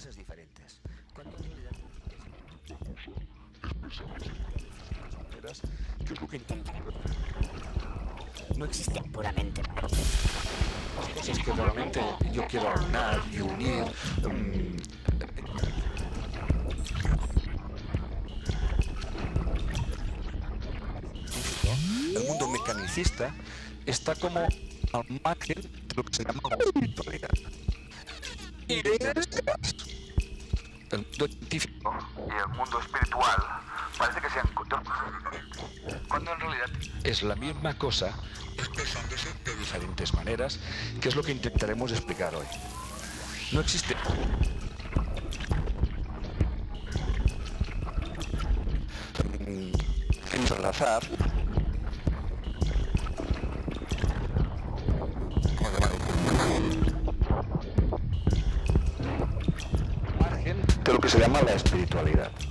cosas diferentes. Cuando en realidad ¿Qué es lo que intenta? no existen puramente Cosas que realmente yo quiero aunar y unir. mm, El mundo mecanicista está como al margen de lo que se llama la espiritualidad. El mundo científico y el mundo espiritual parece que sean contemporáneos, cuando en realidad es la misma cosa expresándose de diferentes maneras, que es lo que intentaremos explicar hoy. No existe entrelazar la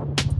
you